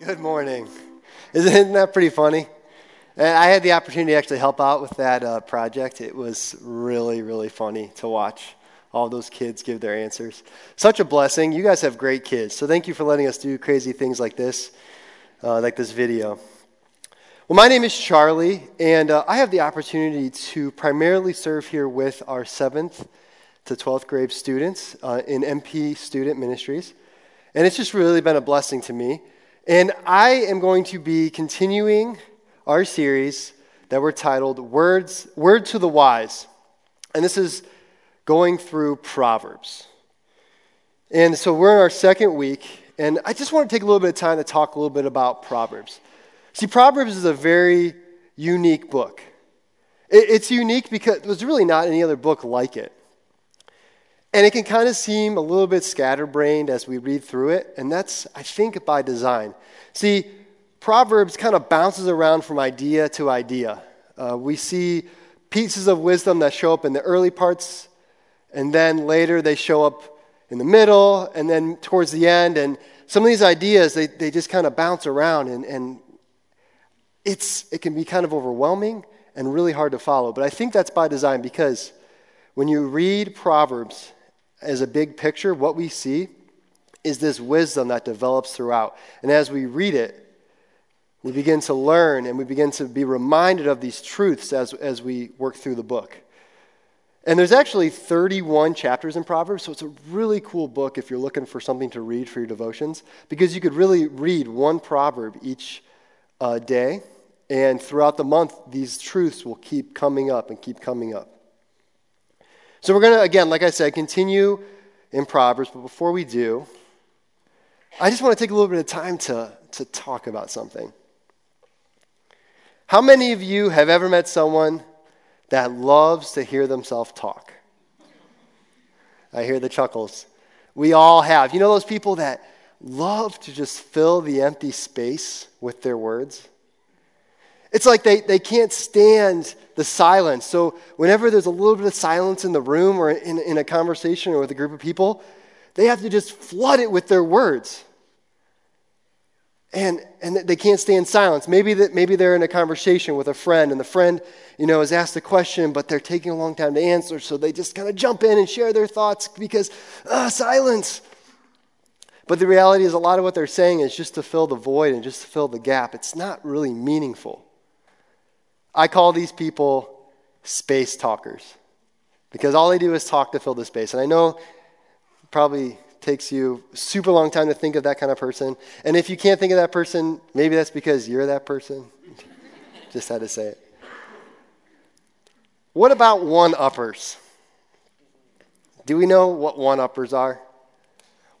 Good morning. Isn't that pretty funny? I had the opportunity to actually help out with that uh, project. It was really, really funny to watch all those kids give their answers. Such a blessing. You guys have great kids, so thank you for letting us do crazy things like this, uh, like this video. Well, my name is Charlie, and uh, I have the opportunity to primarily serve here with our 7th to 12th grade students uh, in MP Student Ministries. And it's just really been a blessing to me. And I am going to be continuing our series that we're titled Words, Word to the Wise. And this is going through Proverbs. And so we're in our second week, and I just want to take a little bit of time to talk a little bit about Proverbs. See, Proverbs is a very unique book. It's unique because there's really not any other book like it. And it can kind of seem a little bit scatterbrained as we read through it, and that's, I think, by design. See, Proverbs kind of bounces around from idea to idea. Uh, we see pieces of wisdom that show up in the early parts, and then later they show up in the middle, and then towards the end. And some of these ideas, they, they just kind of bounce around, and, and it's, it can be kind of overwhelming and really hard to follow. But I think that's by design because when you read Proverbs, as a big picture, what we see is this wisdom that develops throughout. And as we read it, we begin to learn and we begin to be reminded of these truths as, as we work through the book. And there's actually 31 chapters in Proverbs, so it's a really cool book if you're looking for something to read for your devotions, because you could really read one proverb each uh, day, and throughout the month, these truths will keep coming up and keep coming up. So we're going to, again, like I said, continue in Proverbs, but before we do, I just want to take a little bit of time to, to talk about something. How many of you have ever met someone that loves to hear themselves talk? I hear the chuckles. We all have. You know those people that love to just fill the empty space with their words? It's like they, they can't stand the silence. So, whenever there's a little bit of silence in the room or in, in a conversation or with a group of people, they have to just flood it with their words. And, and they can't stand silence. Maybe, that, maybe they're in a conversation with a friend, and the friend you know, has asked a question, but they're taking a long time to answer, so they just kind of jump in and share their thoughts because, ah, silence. But the reality is, a lot of what they're saying is just to fill the void and just to fill the gap. It's not really meaningful. I call these people space talkers because all they do is talk to fill the space. And I know probably takes you super long time to think of that kind of person. And if you can't think of that person, maybe that's because you're that person. Just had to say it. What about one uppers? Do we know what one uppers are?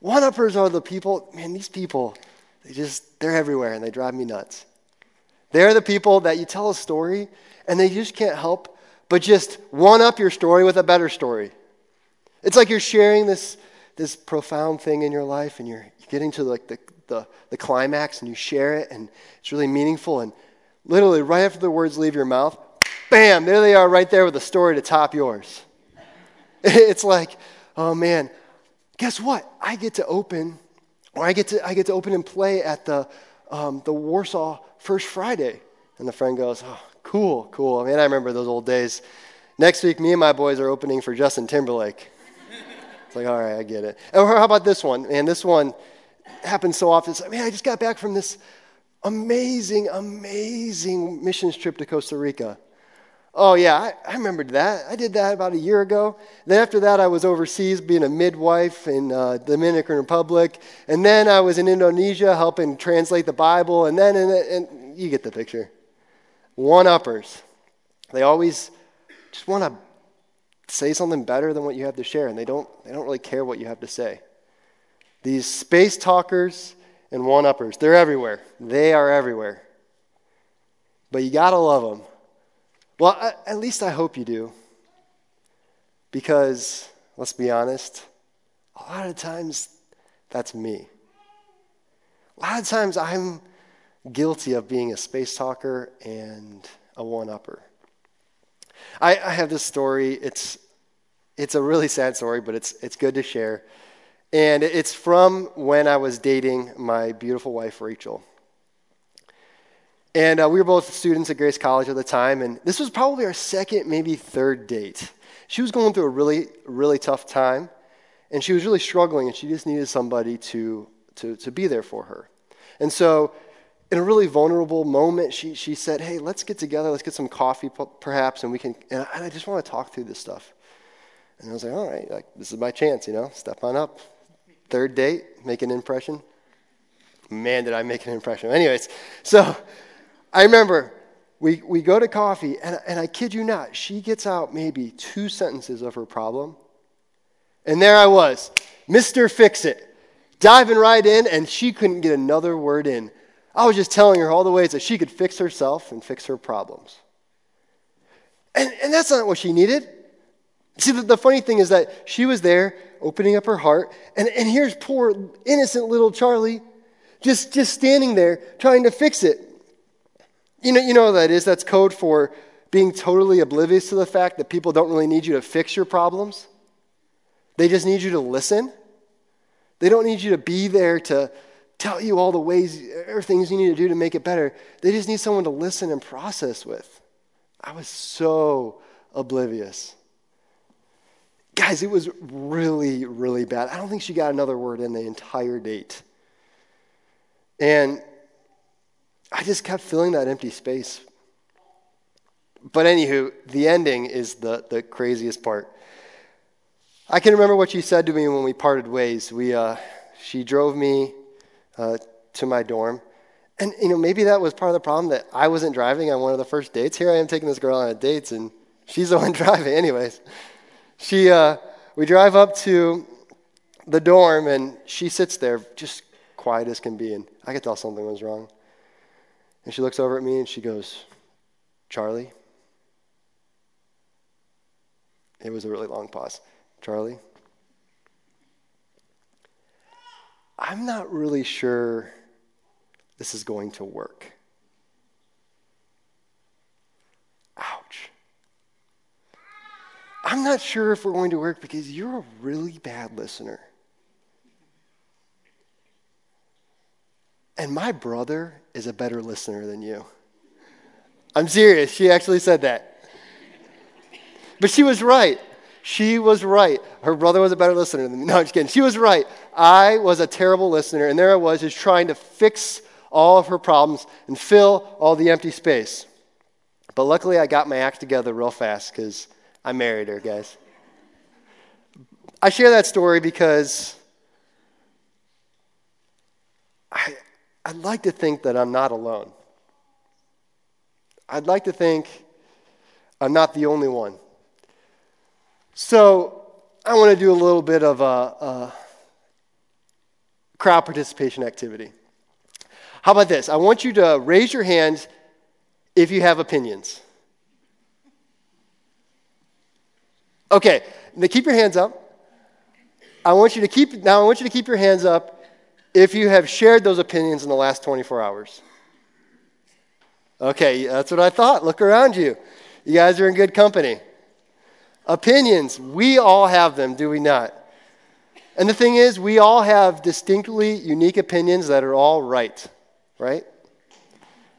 One uppers are the people, man, these people, they just, they're everywhere and they drive me nuts. They're the people that you tell a story and they just can't help but just one up your story with a better story. It's like you're sharing this, this profound thing in your life and you're, getting to like the, the, the climax and you share it and it's really meaningful. And literally, right after the words leave your mouth, bam, there they are right there with a story to top yours. It's like, oh man, guess what? I get to open, or I get to, I get to open and play at the, um, the Warsaw First Friday. And the friend goes, Oh, cool, cool. I mean, I remember those old days. Next week, me and my boys are opening for Justin Timberlake. it's like, all right, I get it. Or how about this one? And this one happens so often. It's like, man, I just got back from this amazing, amazing missions trip to Costa Rica. Oh, yeah, I, I remembered that. I did that about a year ago. Then after that, I was overseas being a midwife in uh, Dominican Republic. And then I was in Indonesia helping translate the Bible. And then, and, and you get the picture. One uppers. They always just want to say something better than what you have to share, and they don't, they don't really care what you have to say. These space talkers and one uppers, they're everywhere. They are everywhere. But you got to love them well, at least I hope you do. Because, let's be honest, a lot of times that's me. A lot of times I'm guilty of being a space talker and a one upper. I, I, have this story. It's, it's a really sad story, but it's, it's good to share. And it's from when I was dating my beautiful wife, Rachel. And uh, we were both students at Grace College at the time, and this was probably our second, maybe third date. She was going through a really, really tough time, and she was really struggling, and she just needed somebody to, to, to be there for her. And so, in a really vulnerable moment, she, she said, Hey, let's get together, let's get some coffee perhaps, and we can, and I, and I just want to talk through this stuff. And I was like, All right, like, this is my chance, you know, step on up. Third date, make an impression. Man, did I make an impression. Anyways, so I remember we, we go to coffee, and, and I kid you not, she gets out maybe two sentences of her problem. And there I was, Mr. Fix It, diving right in, and she couldn't get another word in. I was just telling her all the ways that she could fix herself and fix her problems. And, and that's not what she needed. See, the, the funny thing is that she was there opening up her heart, and, and here's poor, innocent little Charlie just, just standing there trying to fix it. You know, you know what that is? That's code for being totally oblivious to the fact that people don't really need you to fix your problems. They just need you to listen. They don't need you to be there to tell you all the ways or things you need to do to make it better. They just need someone to listen and process with. I was so oblivious. Guys, it was really, really bad. I don't think she got another word in the entire date. And I just kept filling that empty space. But anywho, the ending is the, the craziest part. I can remember what she said to me when we parted ways. We, uh, she drove me uh, to my dorm. And, you know, maybe that was part of the problem that I wasn't driving on one of the first dates. Here I am taking this girl on a date, and she's the one driving. Anyways, she, uh, we drive up to the dorm, and she sits there just quiet as can be, and I could tell something was wrong. And she looks over at me and she goes, Charlie? It was a really long pause. Charlie? I'm not really sure this is going to work. Ouch. I'm not sure if we're going to work because you're a really bad listener. And my brother is a better listener than you. I'm serious. She actually said that. But she was right. She was right. Her brother was a better listener than me. No, I'm just kidding. She was right. I was a terrible listener, and there I was just trying to fix all of her problems and fill all the empty space. But luckily, I got my act together real fast because I married her, guys. I share that story because I, I'd like to think that I'm not alone. I'd like to think I'm not the only one. So I want to do a little bit of a, a crowd participation activity. How about this? I want you to raise your hand if you have opinions. Okay, now keep your hands up. I want you to keep now I want you to keep your hands up if you have shared those opinions in the last 24 hours. Okay, that's what I thought. Look around you. You guys are in good company. Opinions, we all have them, do we not? And the thing is, we all have distinctly unique opinions that are all right, right?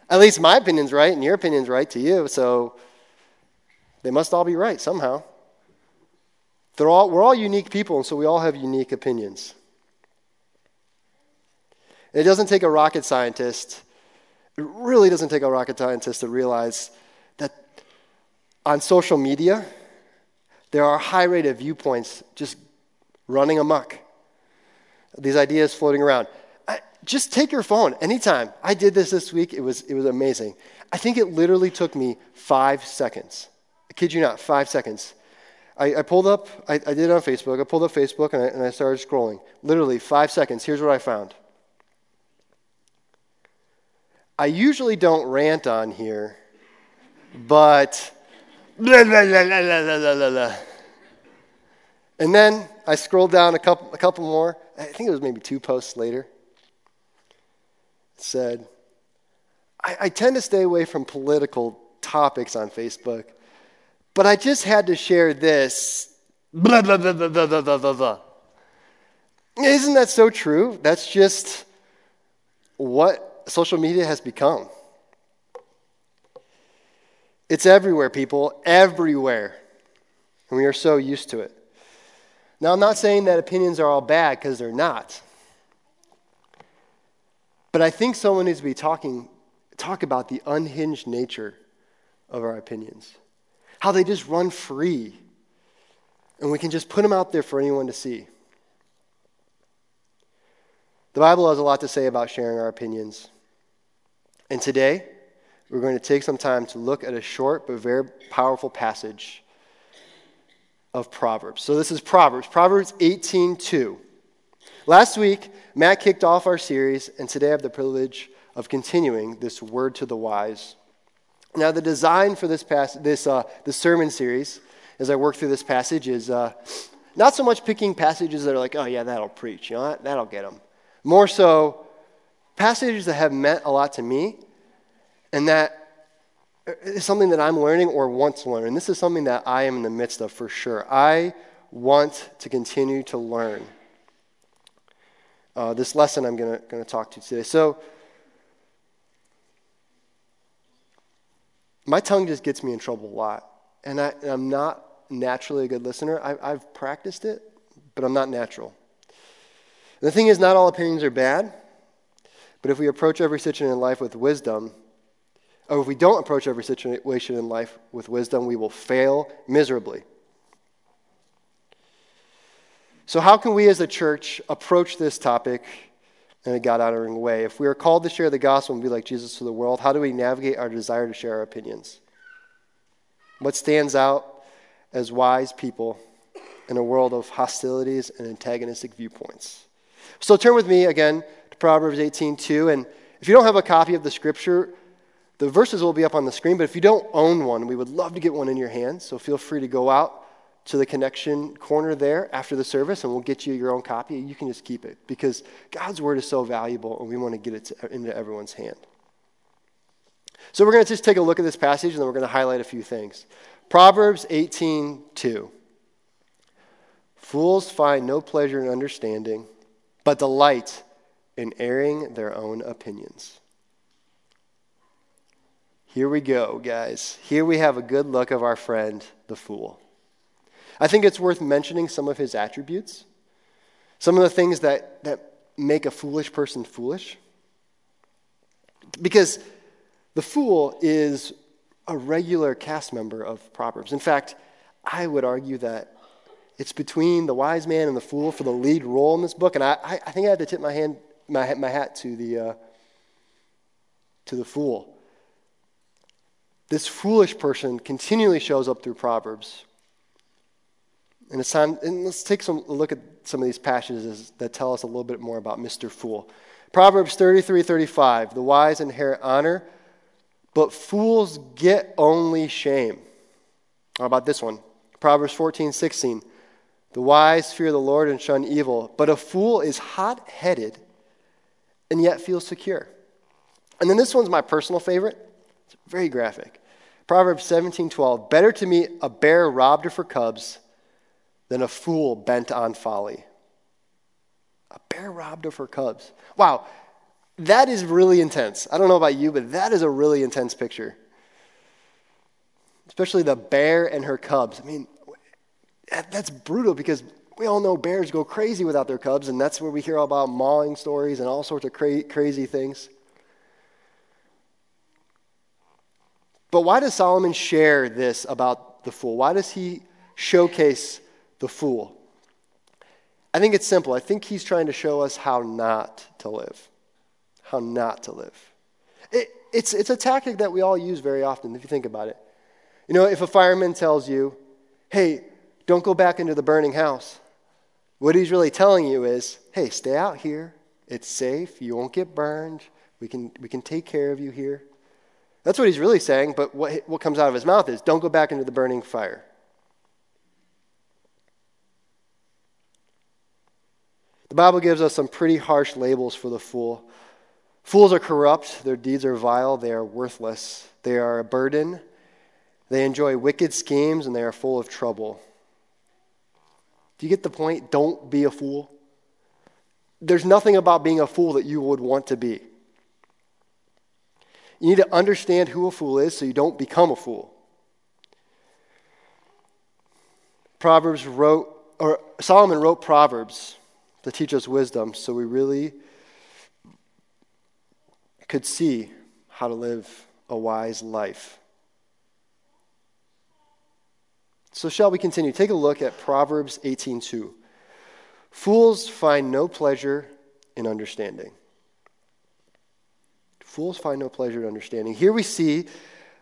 At least my opinion's right, and your opinion's right to you, so they must all be right somehow. They're all, we're all unique people, and so we all have unique opinions. It doesn't take a rocket scientist, it really doesn't take a rocket scientist to realize that on social media, there are high rate of viewpoints just running amok. These ideas floating around. I, just take your phone anytime. I did this this week. It was, it was amazing. I think it literally took me five seconds. I kid you not, five seconds. I, I pulled up, I, I, did it on Facebook. I pulled up Facebook and I, and I started scrolling. Literally five seconds. Here's what I found. I usually don't rant on here, but and then I scrolled down a couple, a couple more. I think it was maybe two posts later. It said, I, I tend to stay away from political topics on Facebook, but I just had to share this. Blah, blah, blah, blah, blah, blah, blah, blah. Isn't that so true? That's just what social media has become. It's everywhere, people, everywhere. And we are so used to it. Now, I'm not saying that opinions are all bad because they're not. But I think someone needs to be talking talk about the unhinged nature of our opinions. How they just run free. And we can just put them out there for anyone to see. The Bible has a lot to say about sharing our opinions. And today, we're going to take some time to look at a short but very powerful passage of Proverbs. So this is Proverbs, Proverbs 18:2. Last week, Matt kicked off our series, and today I have the privilege of continuing this word to the wise. Now, the design for this pass- this uh, this sermon series, as I work through this passage, is uh, not so much picking passages that are like, oh yeah, that'll preach, you know, that, that'll get them. More so, passages that have meant a lot to me, and that is something that I'm learning or want to learn. And this is something that I am in the midst of for sure. I want to continue to learn. Uh, this lesson I'm going to talk to today. So, my tongue just gets me in trouble a lot. And, I, am not naturally a good listener. I, have practiced it, but I'm not natural. And the thing is, not all opinions are bad. But if we approach every situation in life with wisdom, or if we don't approach every situation in life with wisdom, we will fail miserably. So, how can we as a church approach this topic in a God honoring way? If we are called to share the gospel and be like Jesus to the world, how do we navigate our desire to share our opinions? What stands out as wise people in a world of hostilities and antagonistic viewpoints? So, turn with me again Proverbs 18:2. And if you don't have a copy of the scripture, the verses will be up on the screen, but if you don't own one, we would love to get one in your hands. So feel free to go out to the connection corner there after the service, and we'll get you your own copy. You can just keep it because God's word is so valuable, and we want to get it to, into everyone's hand. So we're going to just take a look at this passage, and then we're going to highlight a few things. Proverbs 18:2 Fools find no pleasure in understanding, but delight in airing their own opinions. Here we go, guys. Here we have a good look of our friend, the fool. I think it's worth mentioning some of his attributes, some of the things that, that make a foolish person foolish. Because the fool is a regular cast member of Proverbs. In fact, I would argue that it's between the wise man and the fool for the lead role in this book. And I, I think I had to tip my, hand, my, my hat to the, uh, to the fool. This foolish person continually shows up through Proverbs. And it's time, and let's take some a look at some of these passages that tell us a little bit more about Mr. Fool. Proverbs 33 35. The wise inherit honor, but fools get only shame. How about this one? Proverbs 14 16. The wise fear the Lord and shun evil, but a fool is hot headed and yet feels secure. And then this one's my personal favorite. It's very graphic. Proverbs 17:12, better to meet a bear robbed of her cubs than a fool bent on folly. A bear robbed of her cubs. Wow, that is really intense. I don't know about you, but that is a really intense picture. Especially the bear and her cubs. I mean, that's brutal because we all know bears go crazy without their cubs, and that's where we hear all about mauling stories and all sorts of cra- crazy things. But why does Solomon share this about the fool? Why does he showcase the fool? I think it's simple. I think he's trying to show us how not to live. How not to live. It, it's, it's a tactic that we all use very often, if you think about it. You know, if a fireman tells you, hey, don't go back into the burning house, what he's really telling you is, hey, stay out here. It's safe. You won't get burned. We can, we can take care of you here. That's what he's really saying, but what, what comes out of his mouth is don't go back into the burning fire. The Bible gives us some pretty harsh labels for the fool. Fools are corrupt, their deeds are vile, they are worthless, they are a burden, they enjoy wicked schemes, and they are full of trouble. Do you get the point? Don't be a fool. There's nothing about being a fool that you would want to be. You need to understand who a fool is so you don't become a fool. Proverbs wrote, or Solomon wrote Proverbs to teach us wisdom so we really could see how to live a wise life. So shall we continue? Take a look at Proverbs 18:2. Fools find no pleasure in understanding. Fools find no pleasure in understanding. Here we see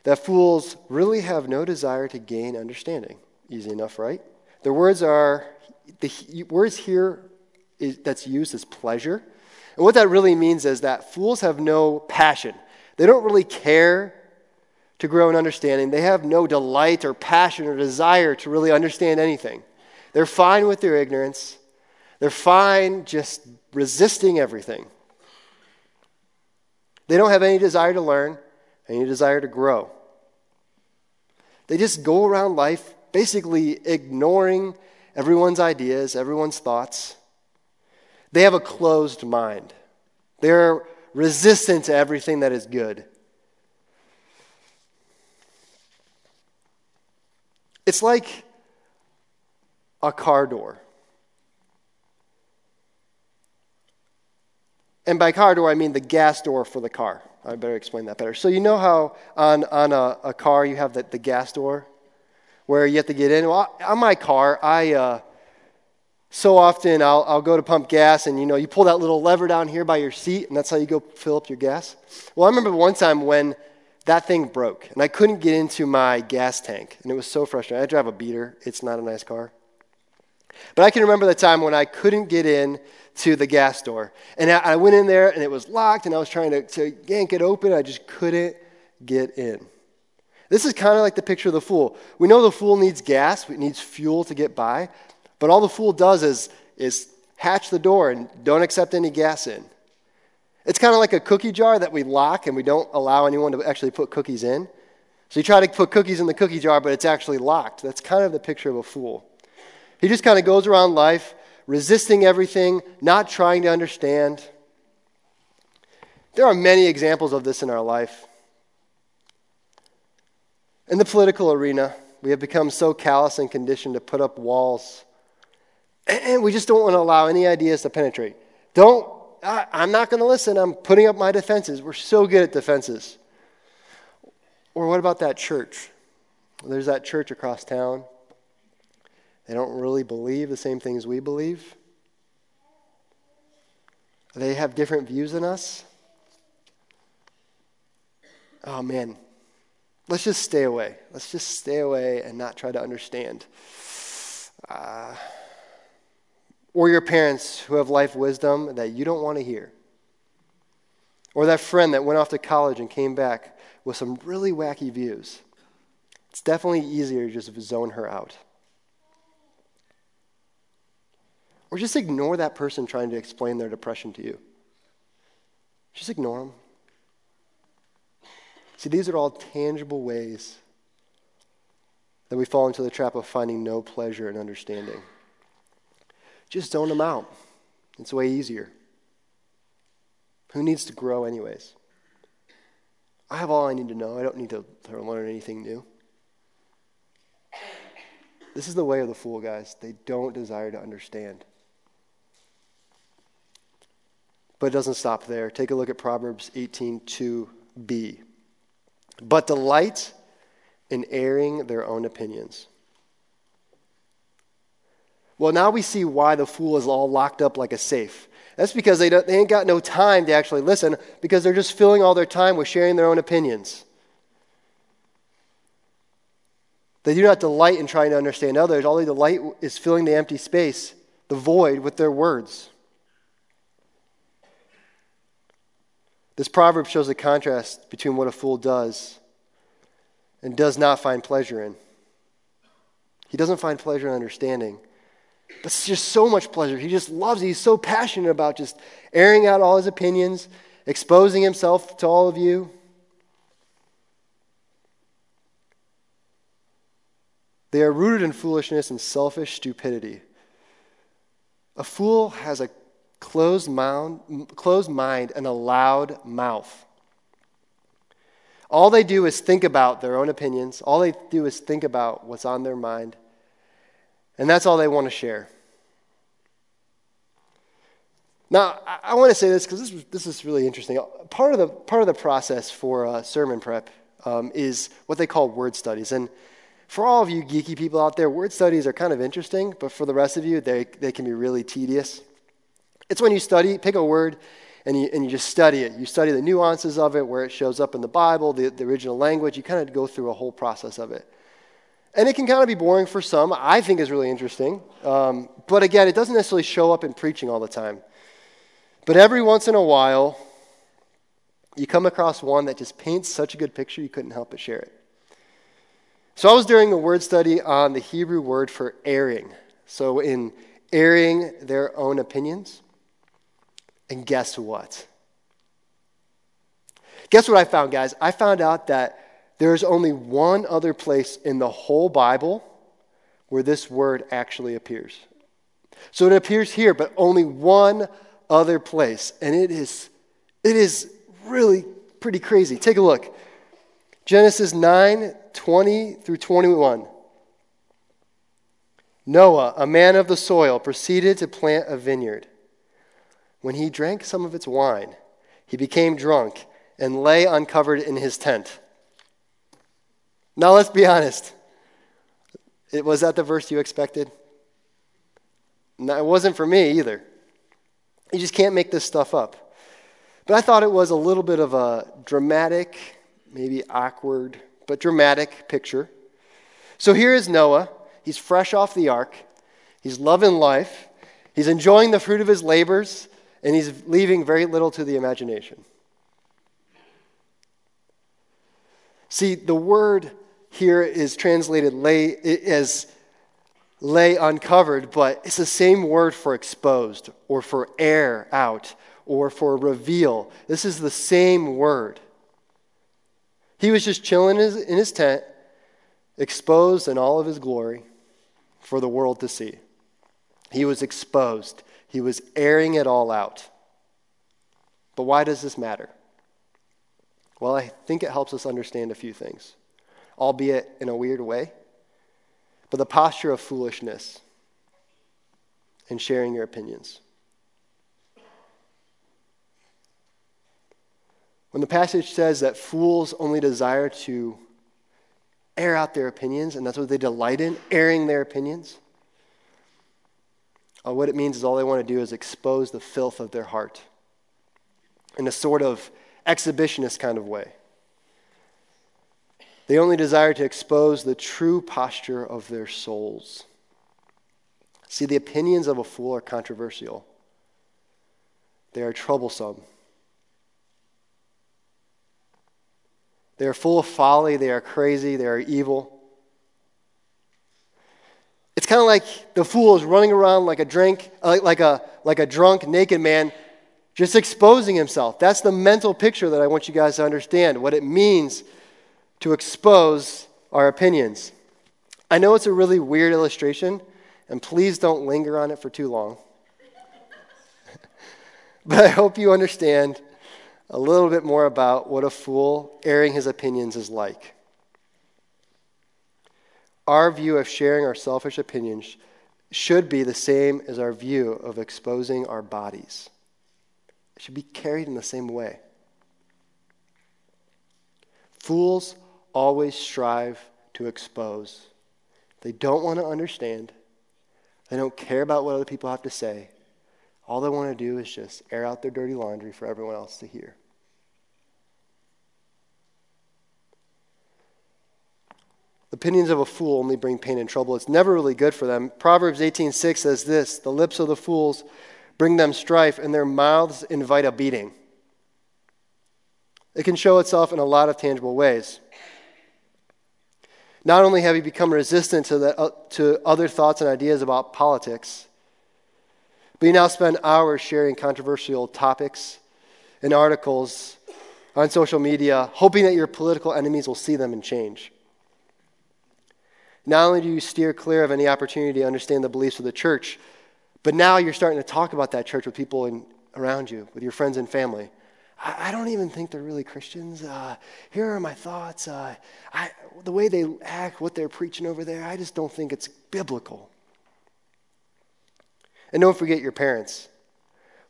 that fools really have no desire to gain understanding. Easy enough, right? The words are, the words here is, that's used as pleasure. And what that really means is that fools have no passion. They don't really care to grow in understanding. They have no delight or passion or desire to really understand anything. They're fine with their ignorance. They're fine just resisting everything. They don't have any desire to learn, any desire to grow. They just go around life basically ignoring everyone's ideas, everyone's thoughts. They have a closed mind. They're resistant to everything that is good. It's like a car door. And by car door, I mean the gas door for the car. I better explain that better. So, you know how on, on a, a car you have the, the gas door where you have to get in? Well, on my car, I. Uh, so often I'll, I'll go to pump gas and you know you pull that little lever down here by your seat and that's how you go fill up your gas well i remember one time when that thing broke and i couldn't get into my gas tank and it was so frustrating i drive a beater it's not a nice car but i can remember the time when i couldn't get in to the gas door. And I went in there and it was locked and I was trying to, to yank it open. I just couldn't get in. This is kind of like the picture of the fool. We know the fool needs gas, it needs fuel to get by, but all the fool does is, is hatch the door and don't accept any gas in. It's kind of like a cookie jar that we lock and we don't allow anyone to actually put cookies in. So you try to put cookies in the cookie jar, but it's actually locked. That's kind of the picture of a fool. He just kind of goes around life resisting everything, not trying to understand. There are many examples of this in our life. In the political arena, we have become so callous and conditioned to put up walls. And we just don't want to allow any ideas to penetrate. Don't, I, am not going to listen. I'm putting up my defenses. We're so good at defenses. Or what about that church? There's that church across town. They don't really believe the same things we believe. They have different views than us. Oh man, let's just stay away. Let's just stay away and not try to understand. Uh, or your parents who have life wisdom that you don't want to hear. Or that friend that went off to college and came back with some really wacky views. It's definitely easier to just zone her out. Or just ignore that person trying to explain their depression to you. Just ignore them. See, these are all tangible ways that we fall into the trap of finding no pleasure in understanding. Just zone them out. It's way easier. Who needs to grow, anyways? I have all I need to know. I don't need to, learn anything new. This is the way of the fool, guys. They don't desire to understand. But it doesn't stop there. Take a look at Proverbs 18:2b. But delight in airing their own opinions. Well, now we see why the fool is all locked up like a safe. That's because they, they ain't got no time to actually listen because they're just filling all their time with sharing their own opinions. They do not delight in trying to understand others. All they delight is filling the empty space, the void, with their words. This proverb shows the contrast between what a fool does and does not find pleasure in. He doesn't find pleasure in understanding, but it's just so much pleasure. He just loves it. He's so passionate about just airing out all his opinions, exposing himself to all of you. They are rooted in foolishness and selfish stupidity. A fool has a closed mind, closed mind and a loud mouth. All they do is think about their own opinions. All they do is think about what's on their mind. And that's all they want to share. Now, I, I want to say this because this, this is really interesting. Part of the, part of the process for uh, sermon prep um, is what they call word studies. And for all of you geeky people out there, word studies are kind of interesting, but for the rest of you, they, they can be really tedious. It's when you study, pick a word, and you, and you just study it. You study the nuances of it, where it shows up in the Bible, the, the original language. You kind of go through a whole process of it. And it can kind of be boring for some. I think is really interesting. Um, but again, it doesn't necessarily show up in preaching all the time. But every once in a while, you come across one that just paints such a good picture you couldn't help but share it. So I was doing a word study on the Hebrew word for airing. So in airing their own opinions. And guess what? Guess what I found, guys? I found out that there's only one other place in the whole Bible where this word actually appears. So it appears here, but only one other place. And it is, it is really pretty crazy. Take a look. Genesis 9 20 through 21. Noah, a man of the soil, proceeded to plant a vineyard. When he drank some of its wine, he became drunk and lay uncovered in his tent. Now, let's be honest. It, was that the verse you expected? No, it wasn't for me either. You just can't make this stuff up. But I thought it was a little bit of a dramatic, maybe awkward, but dramatic picture. So here is Noah. He's fresh off the ark. He's loving life. He's enjoying the fruit of his labors, and he's leaving very little to the imagination. See, the word here is translated lay as lay uncovered, but it's the same word for exposed or for air out or for reveal. This is the same word. He was just chilling in his, in his tent, exposed in all of his glory for the world to see. He was exposed, he was airing it all out. But why does this matter? Well, I think it helps us understand a few things, albeit in a weird way. But the posture of foolishness and sharing your opinions. When the passage says that fools only desire to air out their opinions, and that's what they delight in, airing their opinions, uh, what it means is all they want to do is expose the filth of their heart in a sort of exhibitionist kind of way. They only desire to expose the true posture of their souls. See, the opinions of a fool are controversial, they are troublesome. They are full of folly, they are crazy, they are evil. It's kind of like the fool is running around like a drink, uh, like a like a drunk naked man just exposing himself. That's the mental picture that I want you guys to understand what it means to expose our opinions. I know it's a really weird illustration, and please don't linger on it for too long. but I hope you understand a little bit more about what a fool airing his opinions is like. Our view of sharing our selfish opinions should be the same as our view of exposing our bodies. It should be carried in the same way. Fools always strive to expose. They don't want to understand. They don't care about what other people have to say. All they want to do is just air out their dirty laundry for everyone else to hear. Opinions of a fool only bring pain and trouble. It's never really good for them. Proverbs 18:6 says this, "The lips of the fools bring them strife, and their mouths invite a beating. It can show itself in a lot of tangible ways. Not only have you become resistant to, the, uh, to other thoughts and ideas about politics, but you now spend hours sharing controversial topics and articles on social media, hoping that your political enemies will see them and change. Not only do you steer clear of any opportunity to understand the beliefs of the church, but now you're starting to talk about that church with people in, around you, with your friends and family. I, don't even think they're really Christians. Uh, here are my thoughts. Uh, I, the way they act, what they're preaching over there, I just don't think it's biblical. And don't forget your parents.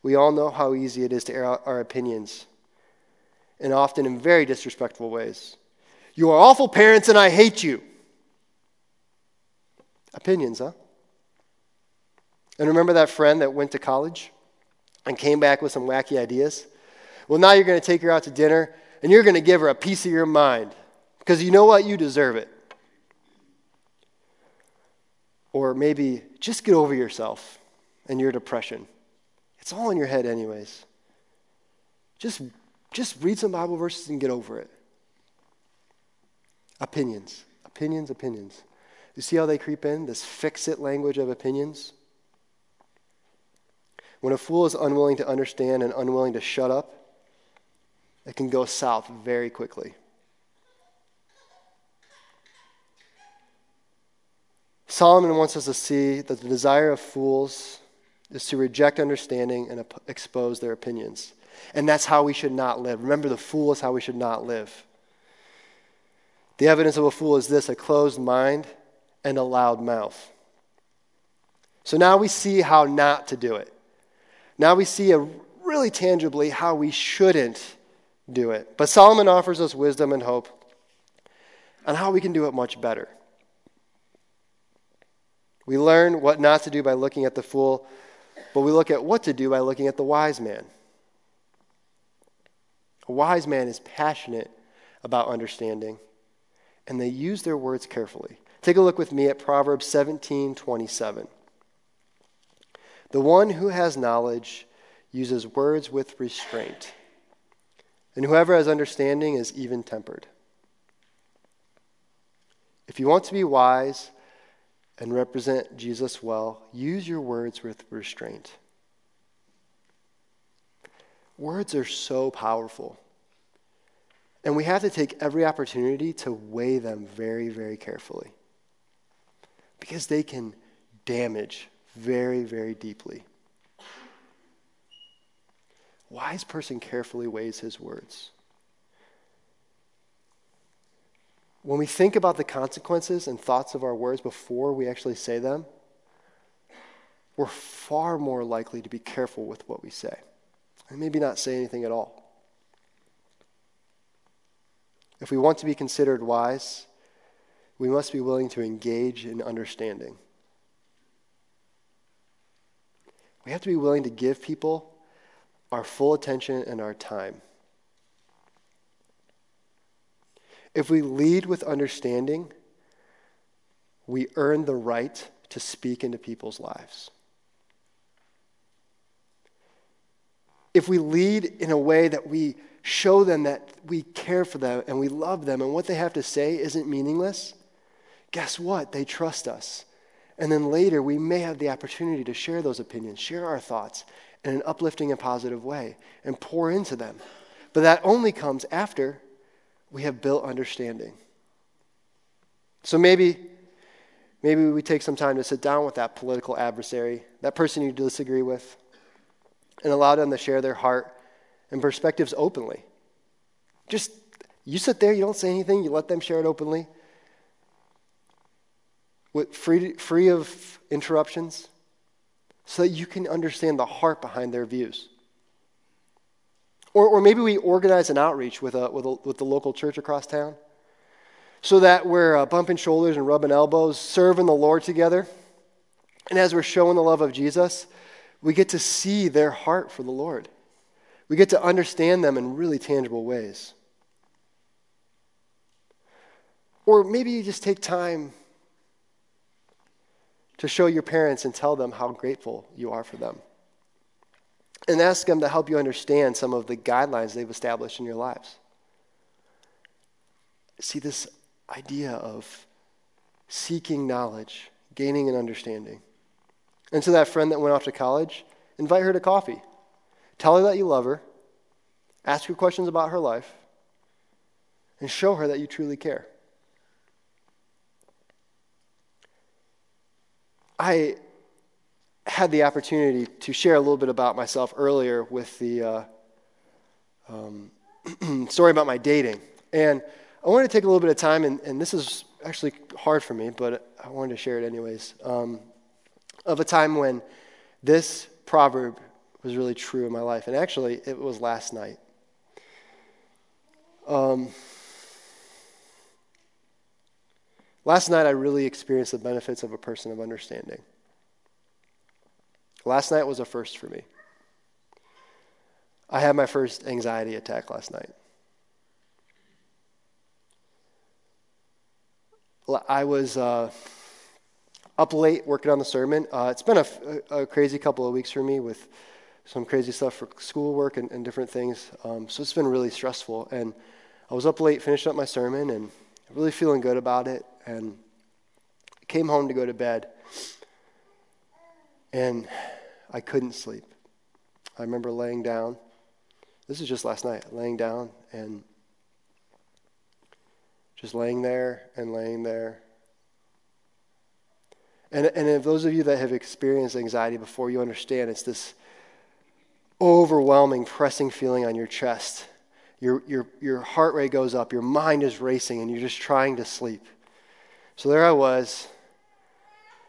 We all know how easy it is to air out our opinions, and often in very disrespectful ways. You are awful parents, and I hate you. Opinions, huh? And remember that friend that went to college and came back with some wacky ideas? Well, now you're going to take her out to dinner and you're going to give her a piece of your mind because you know what? You deserve it. Or maybe just get over yourself and your depression. It's all in your head, anyways. Just, just read some Bible verses and get over it. Opinions, opinions, opinions. You see how they creep in? This fix it language of opinions? When a fool is unwilling to understand and unwilling to shut up, it can go south very quickly. Solomon wants us to see that the desire of fools is to reject understanding and expose their opinions. And that's how we should not live. Remember, the fool is how we should not live. The evidence of a fool is this a closed mind and a loud mouth. So now we see how not to do it. Now we see a, really tangibly how we shouldn't do it. But Solomon offers us wisdom and hope on how we can do it much better. We learn what not to do by looking at the fool, but we look at what to do by looking at the wise man. A wise man is passionate about understanding, and they use their words carefully. Take a look with me at Proverbs 17 27. The one who has knowledge uses words with restraint and whoever has understanding is even tempered. If you want to be wise and represent Jesus well, use your words with restraint. Words are so powerful. And we have to take every opportunity to weigh them very, very carefully. Because they can damage very, very deeply wise person carefully weighs his words. When we think about the consequences and thoughts of our words before we actually say them, we're far more likely to be careful with what we say and maybe not say anything at all. If we want to be considered wise, we must be willing to engage in understanding. We have to be willing to give people our full attention and our time. If we lead with understanding, we earn the right to speak into people's lives. If we lead in a way that we show them that we care for them and we love them and what they have to say isn't meaningless, guess what? They trust us. And then later, we may have the opportunity to share those opinions, share our thoughts, in an uplifting and positive way and pour into them. But that only comes after we have built understanding. So maybe maybe we take some time to sit down with that political adversary, that person you disagree with, and allow them to share their heart and perspectives openly. Just you sit there, you don't say anything, you let them share it openly. With free, free of interruptions so that you can understand the heart behind their views. Or, or maybe we organize an outreach with, a, with, a, with the local church across town so that we're uh, bumping shoulders and rubbing elbows, serving the Lord together. And as we're showing the love of Jesus, we get to see their heart for the Lord. We get to understand them in really tangible ways. Or maybe you just take time to show your parents and tell them how grateful you are for them. And ask them to help you understand some of the guidelines they've established in your lives. See this idea of seeking knowledge, gaining an understanding. And to that friend that went off to college, invite her to coffee. Tell her that you love her, ask her questions about her life, and show her that you truly care. I had the opportunity to share a little bit about myself earlier with the uh, um, story about my dating. And I wanted to take a little bit of time, and, and, this is actually hard for me, but I wanted to share it anyways, um, of a time when this proverb was really true in my life. And actually, it was last night. Um, last night, I really experienced the benefits of a person of understanding. Last night was a first for me. I had my first anxiety attack last night. I was uh, up late working on the sermon. Uh, it's been a, a, crazy couple of weeks for me with some crazy stuff for schoolwork and, and different things. Um, so it's been really stressful. And I was up late, finishing up my sermon, and really feeling good about it. And came home to go to bed, and I couldn't sleep. I remember laying down. This is just last night, laying down and just laying there and laying there. And, and if those of you that have experienced anxiety before, you understand it's this overwhelming, pressing feeling on your chest. Your, your, your heart rate goes up, your mind is racing, and you're just trying to sleep. So there I was,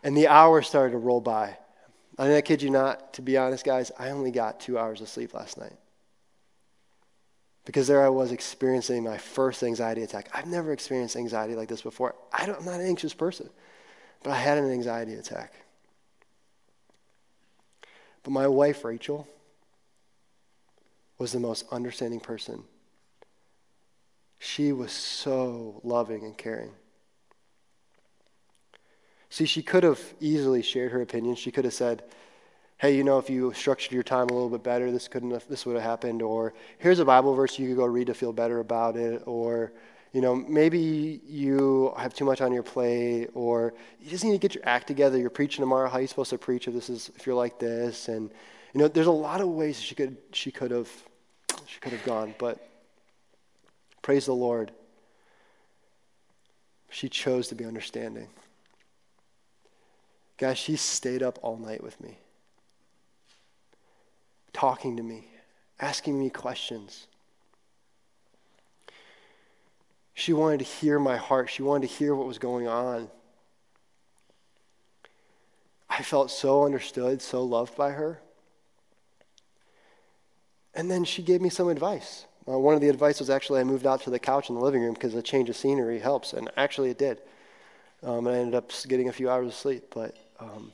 and the hours started to roll by. I mean, I kid you not, to be honest, guys, I only got two hours of sleep last night. Because there I was experiencing my first anxiety attack. I've never experienced anxiety like this before. I am not an anxious person, but I had an anxiety attack. But my wife, Rachel, was the most understanding person. She was so loving and caring. See, she could have easily shared her opinion. She could have said, hey, you know, if you structured your time a little bit better, this couldn't have, this would have happened. Or here's a Bible verse you could go read to feel better about it. Or, you know, maybe you have too much on your plate, or you just need to get your act together. You're preaching tomorrow. How are you supposed to preach if this is if you're like this? And you know, there's a lot of ways she could she could have she could have gone, but praise the Lord. She chose to be understanding. Guys, she stayed up all night with me talking to me, asking me questions. She wanted to hear my heart. She wanted to hear what was going on. I felt so understood, so loved by her. And then she gave me some advice. Uh, one of the advice was actually I moved out to the couch in the living room because a change of scenery helps, and actually it did. Um, and I ended up getting a few hours of sleep. But um,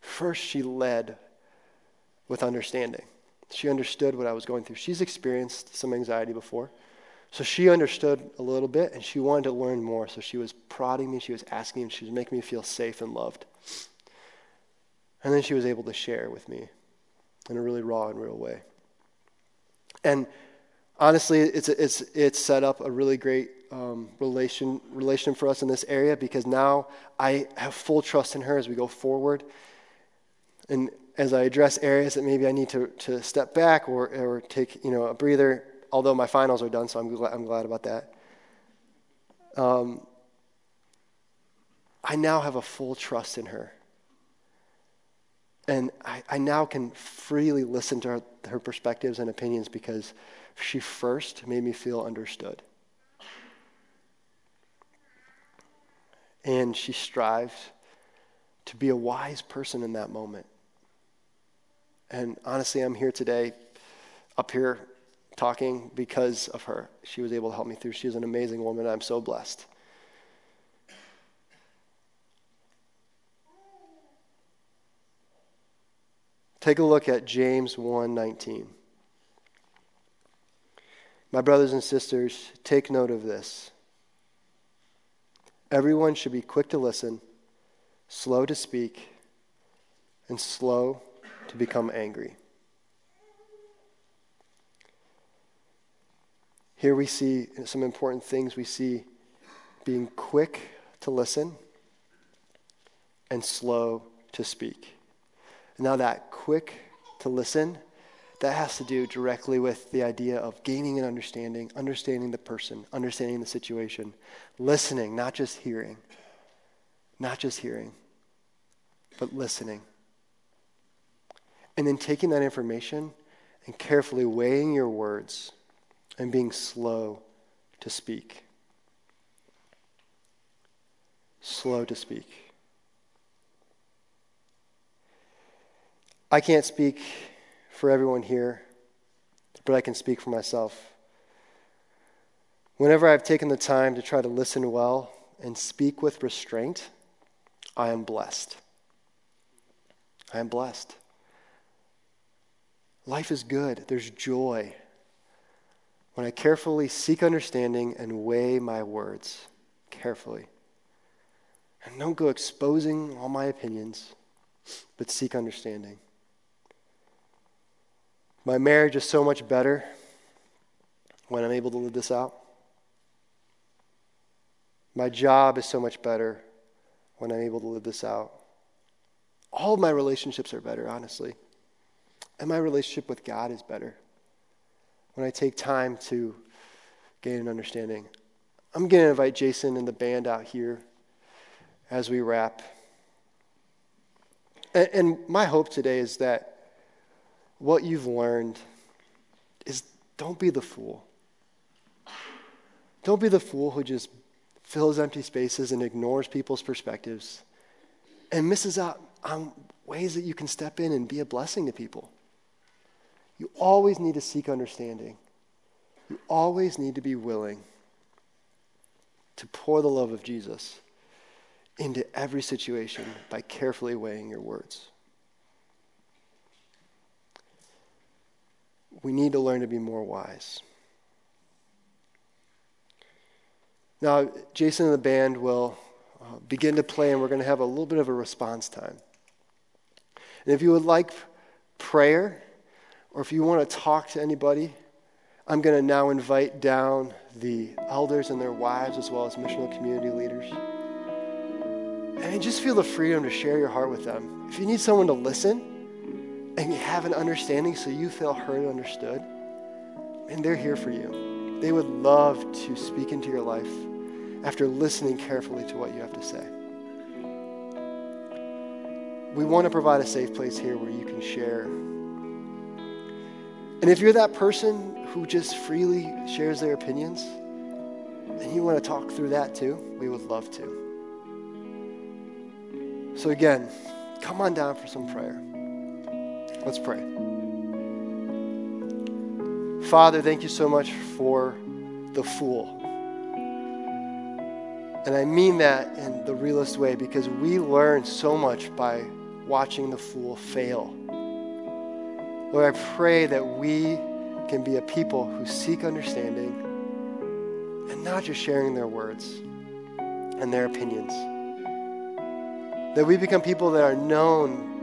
first, she led with understanding. She understood what I was going through. She's experienced some anxiety before. So she understood a little bit and she wanted to learn more. So she was prodding me, she was asking me, she was making me feel safe and loved. And then she was able to share with me in a really raw and real way. And honestly, it's, it's, it's set up a really great um, relation, relation for us in this area because now I have full trust in her as we go forward. And as I address areas that maybe I need to, to step back or, or take you know, a breather, although my finals are done, so I'm glad, I'm glad about that. Um, I now have a full trust in her. And I, I now can freely listen to her, her perspectives and opinions because she first made me feel understood. And she strives to be a wise person in that moment. And honestly, I'm here today, up here talking because of her. She was able to help me through. She is an amazing woman. I'm so blessed. Take a look at James 1:19. My brothers and sisters, take note of this. Everyone should be quick to listen, slow to speak, and slow to become angry. Here we see some important things. We see being quick to listen and slow to speak. Now, that quick to listen, that has to do directly with the idea of gaining an understanding, understanding the person, understanding the situation, listening, not just hearing. Not just hearing, but listening. And then taking that information and carefully weighing your words and being slow to speak. Slow to speak. I can't speak for everyone here, but I can speak for myself. Whenever I've taken the time to try to listen well and speak with restraint, I am blessed. I am blessed. Life is good, there's joy. When I carefully seek understanding and weigh my words carefully. And don't go exposing all my opinions, but seek understanding. My marriage is so much better when I'm able to live this out. My job is so much better when I'm able to live this out. All of my relationships are better, honestly. And my relationship with God is better when I take time to gain an understanding. I'm going to invite Jason and the band out here as we wrap. And, and my hope today is that what you've learned is don't be the fool. Don't be the fool who just fills empty spaces and ignores people's perspectives and misses out on ways that you can step in and be a blessing to people. You always need to seek understanding. You always need to be willing to pour the love of Jesus into every situation by carefully weighing your words. We need to learn to be more wise. Now, Jason and the band will uh, begin to play, and we're going to have a little bit of a response time. And if you would like prayer, or if you want to talk to anybody, I'm going to now invite down the elders and their wives, as well as missional community leaders. And just feel the freedom to share your heart with them. If you need someone to listen and you have an understanding so you feel heard and understood, and they're here for you. They would love to speak into your life after listening carefully to what you have to say. We want to provide a safe place here where you can share. And if you're that person who just freely shares their opinions, and you want to talk through that too, we would love to. So, again, come on down for some prayer. Let's pray. Father, thank you so much for the fool. And I mean that in the realest way because we learn so much by watching the fool fail. Lord, I pray that we can be a people who seek understanding and not just sharing their words and their opinions. That we become people that are known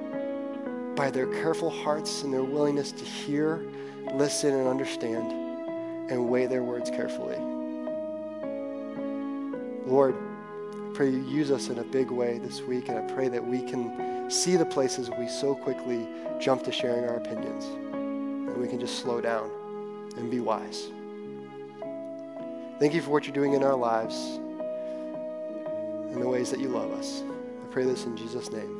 by their careful hearts and their willingness to hear, listen, and understand and weigh their words carefully. Lord, I pray you use us in a big way this week, and I pray that we can see the places we so quickly jump to sharing our opinions, and we can just slow down and be wise. Thank you for what you're doing in our lives and the ways that you love us. I pray this in Jesus' name.